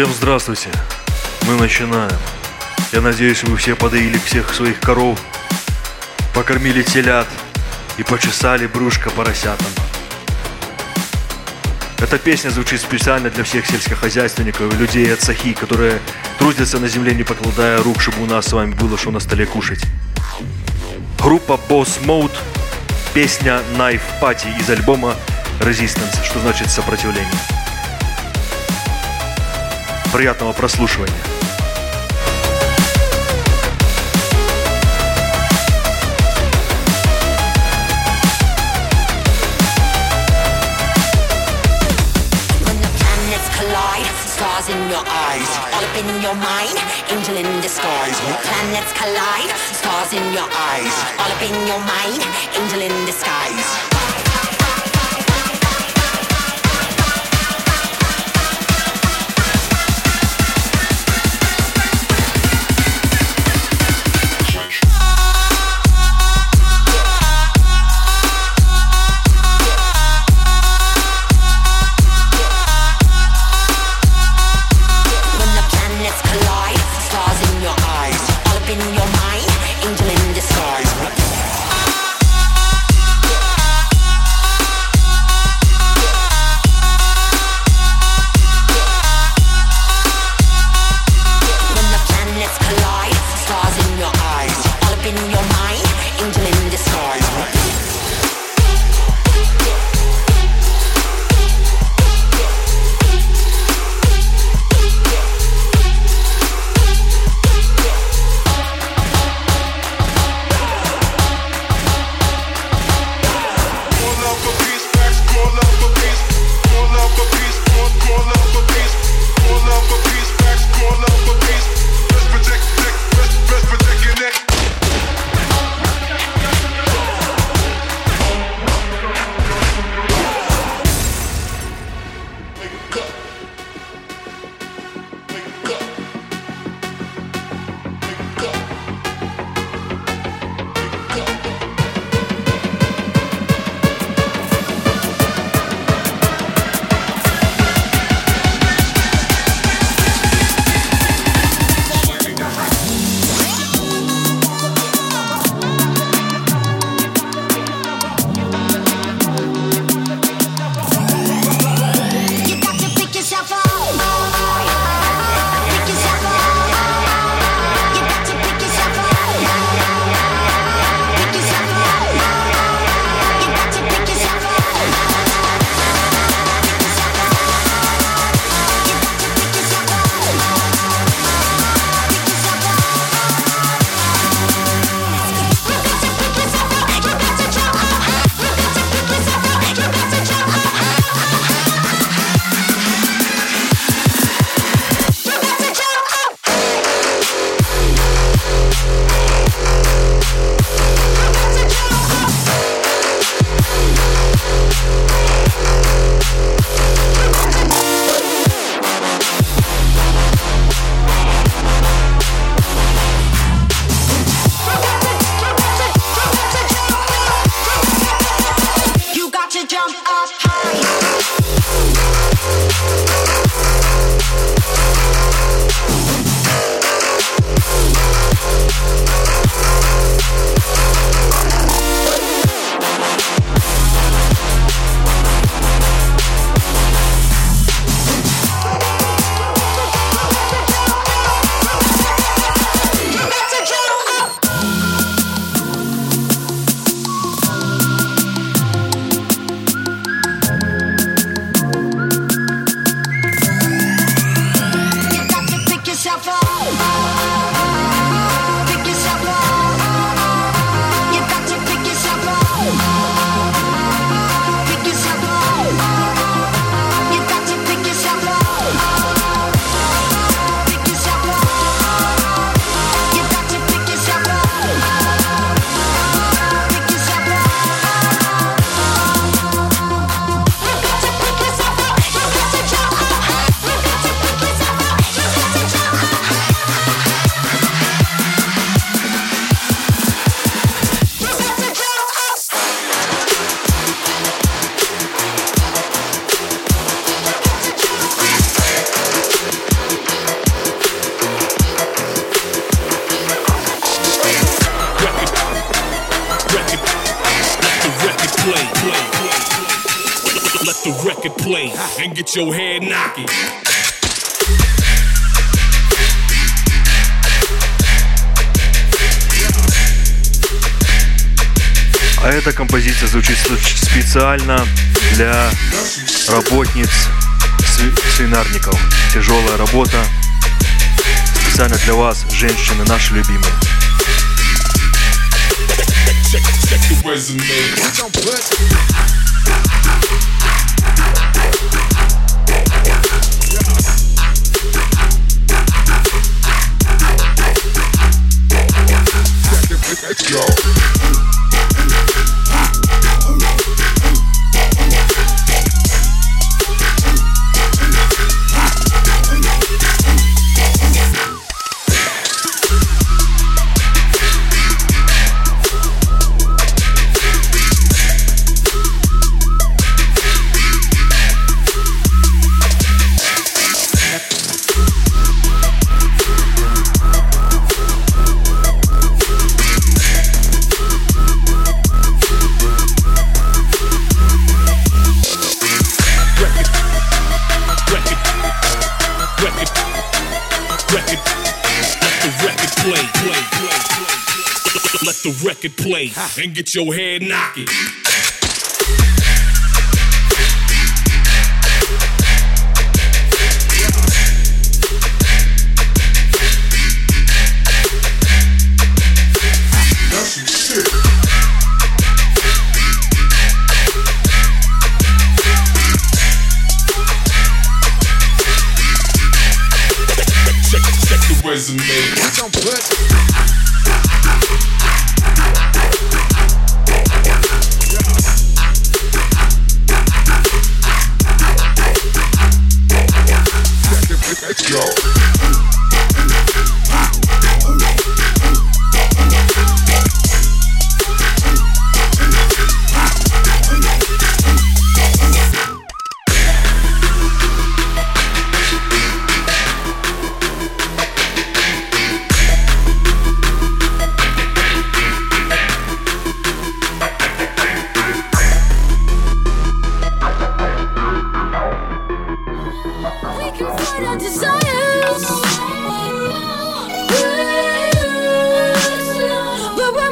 Всем здравствуйте. Мы начинаем. Я надеюсь, вы все подоили всех своих коров, покормили телят и почесали брюшко поросятам. Эта песня звучит специально для всех сельскохозяйственников и людей от Сахи, которые трудятся на земле, не покладая рук, чтобы у нас с вами было что на столе кушать. Группа Boss Mode, песня Knife Party из альбома Resistance, что значит сопротивление. Приятного прослушивания. Stars in your eyes, all up in your mind, angel in disguise. Planets collide, stars in your eyes, all up in your mind, angel in disguise. Let the record play and get your head knocking. А эта композиция звучит специально для работниц свинарников. Тяжелая работа. Специально для вас, женщины, наши любимые. The resume. And get your head knocking.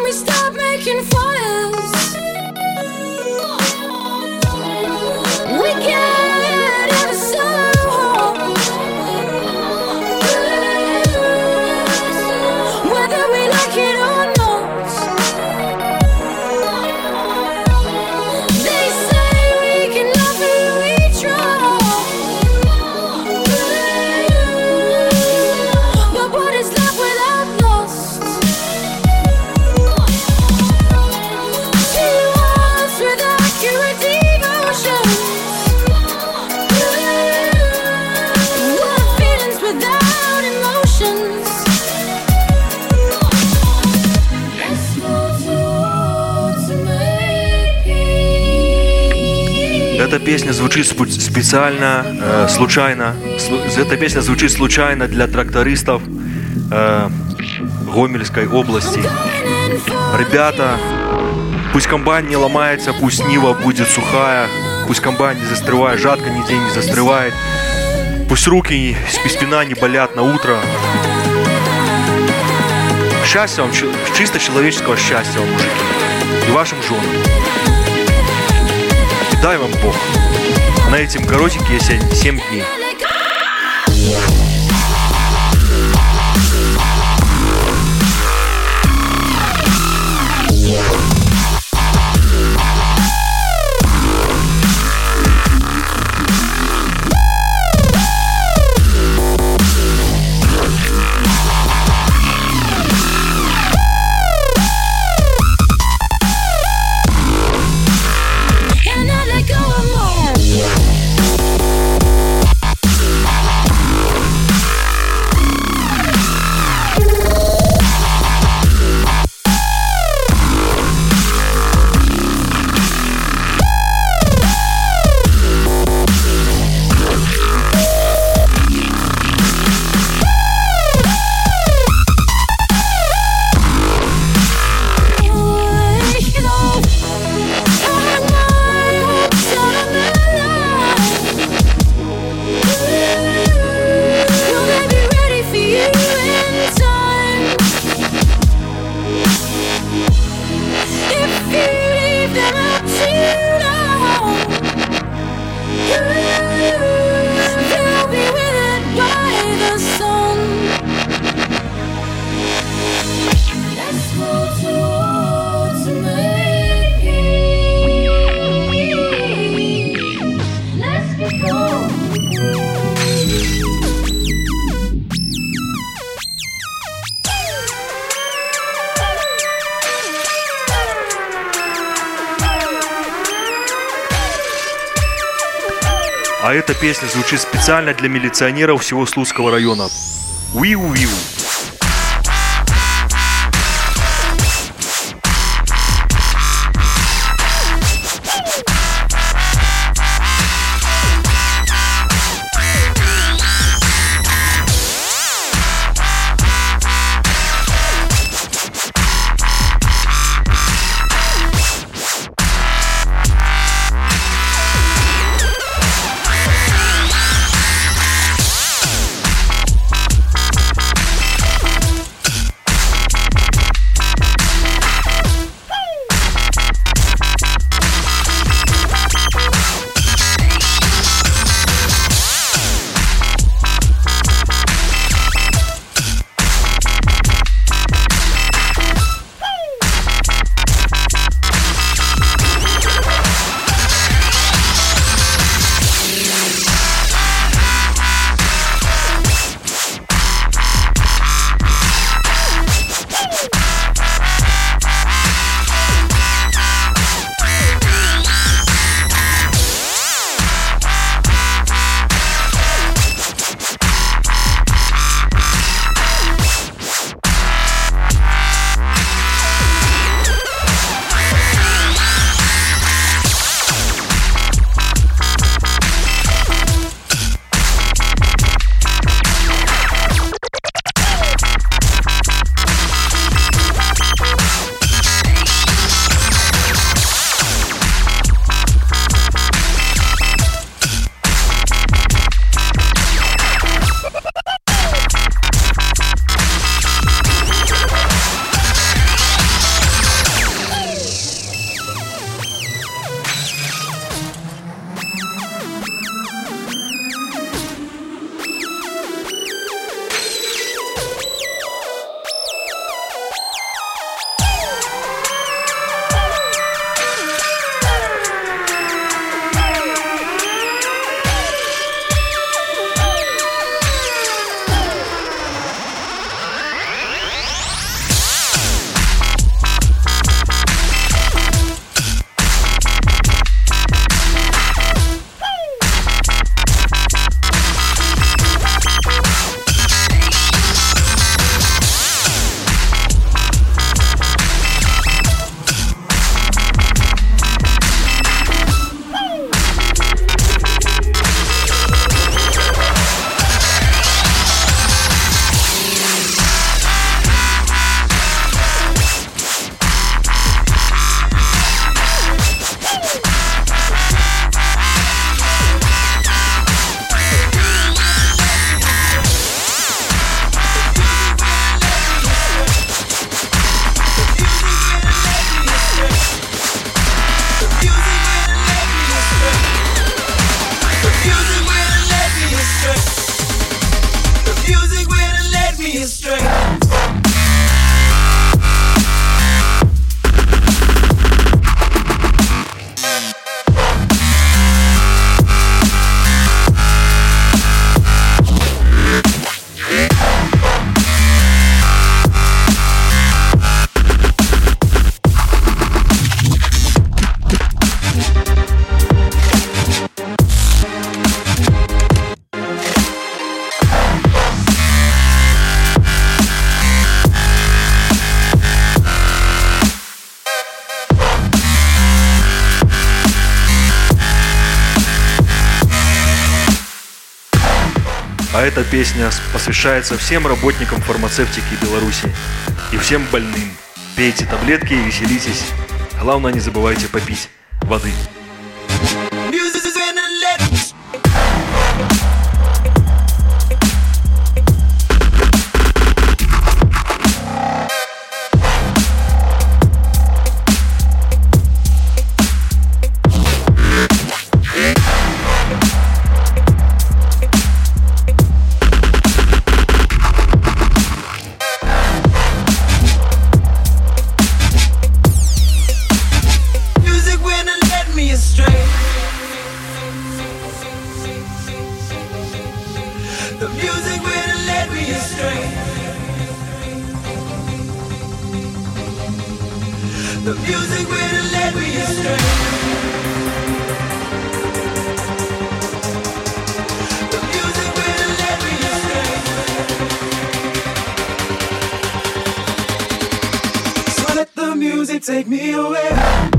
me stop making fun. Песня звучит специально, э, случайно. Слу- Эта песня звучит случайно для трактористов э, Гомельской области. Ребята, пусть комбайн не ломается, пусть Нива будет сухая, пусть комбайн не застревает, жатка нигде не застревает. Пусть руки и спина не болят на утро. Счастья вам, чисто человеческого счастья вам, мужики. И вашим женам. Дай вам Бог. На этим коротенькие 7 дней. Эта песня звучит специально для милиционеров всего Слуцкого района. Уиу-виу. А эта песня посвящается всем работникам фармацевтики Беларуси и всем больным. Пейте таблетки и веселитесь. Главное, не забывайте попить воды. Take me away.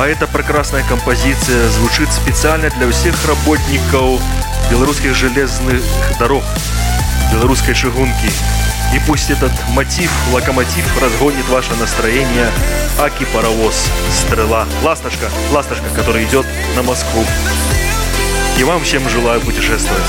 А эта прекрасная композиция звучит специально для всех работников белорусских железных дорог, белорусской чыгунки. И пусть этот мотив, локомотив разгонит ваше настроение, аки паровоз, стрела, ласточка, ласточка, которая идет на Москву. И вам всем желаю путешествовать.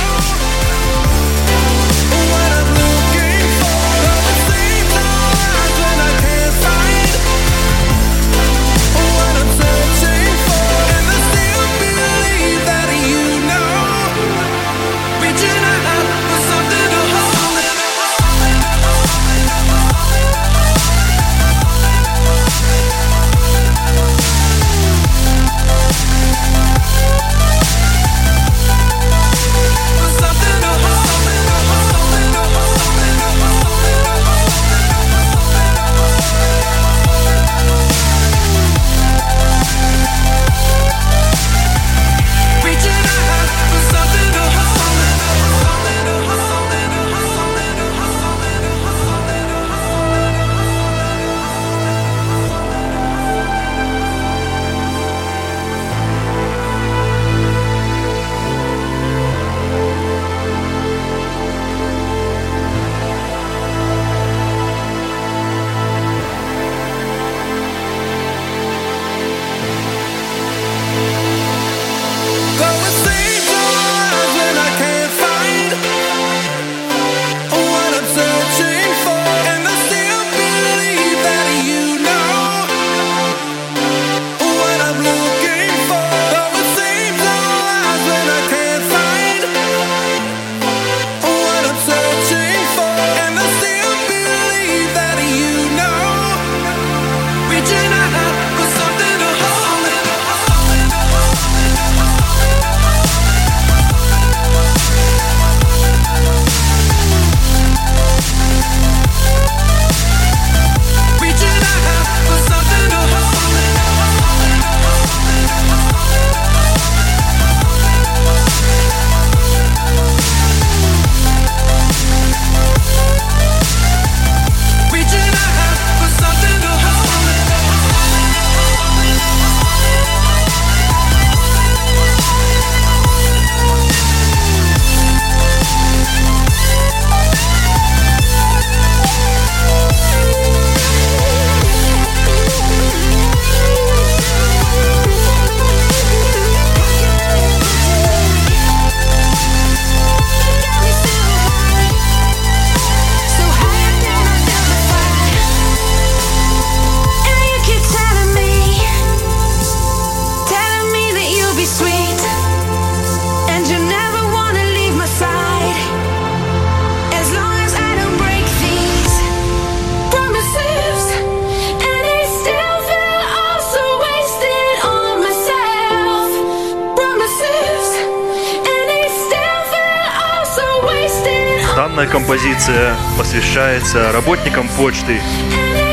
посвящается работникам почты.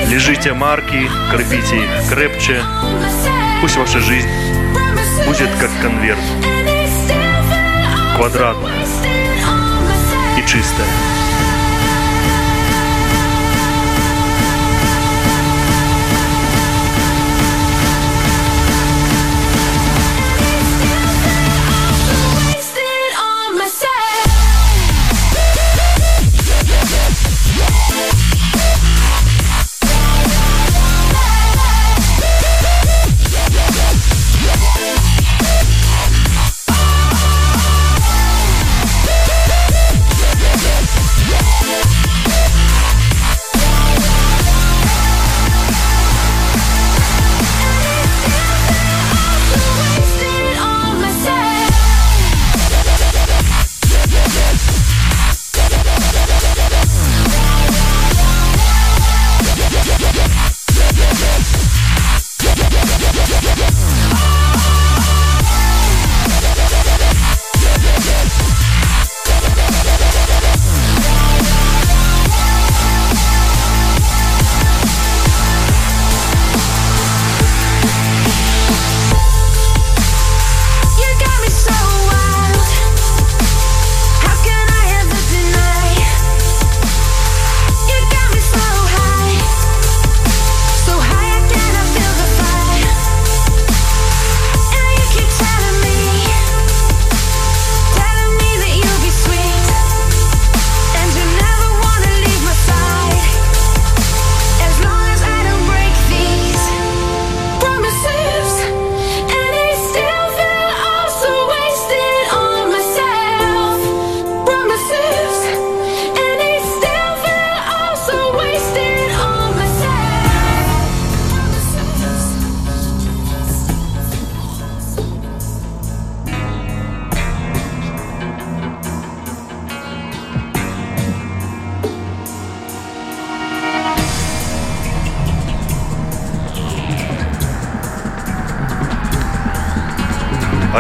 Лежите марки, крепите их крепче. Пусть ваша жизнь будет как конверт. Квадратная и чистая.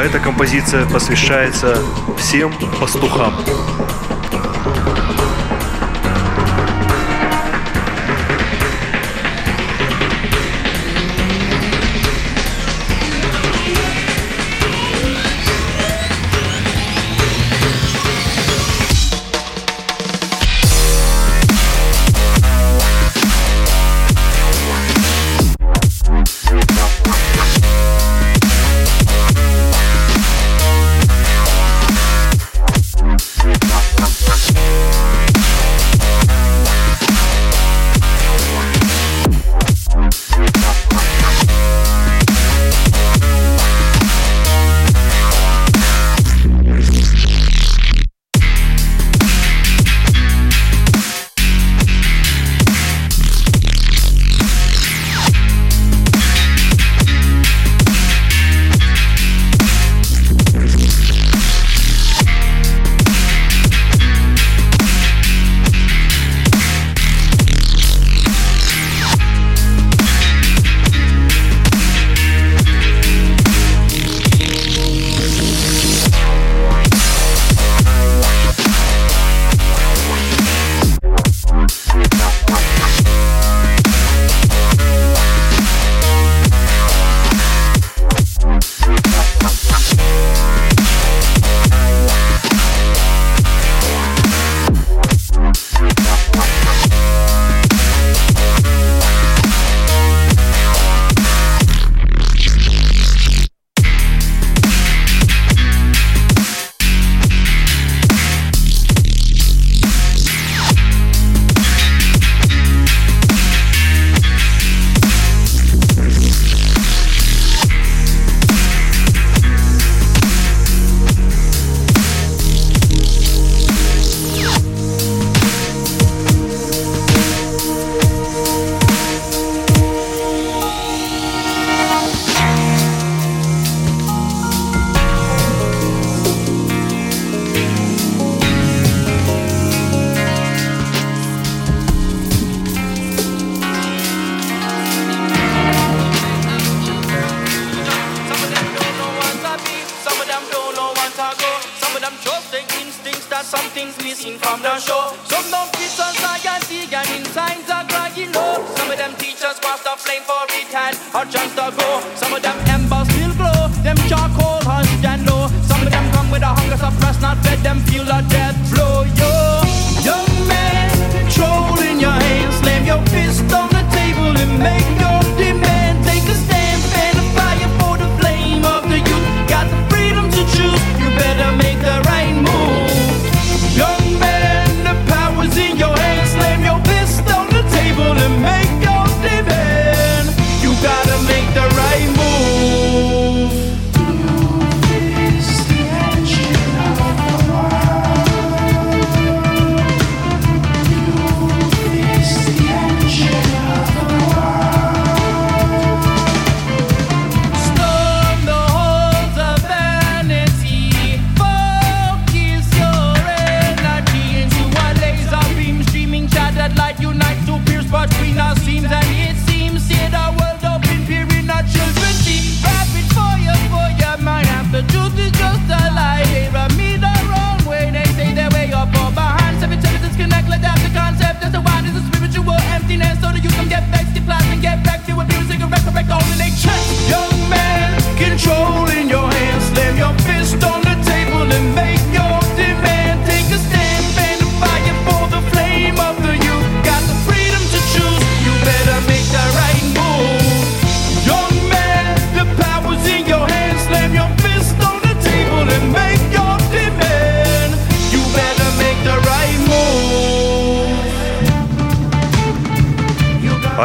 эта композиция посвящается всем пастухам.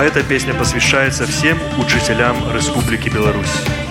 А эта песня посвящается всем учителям Республики Беларусь.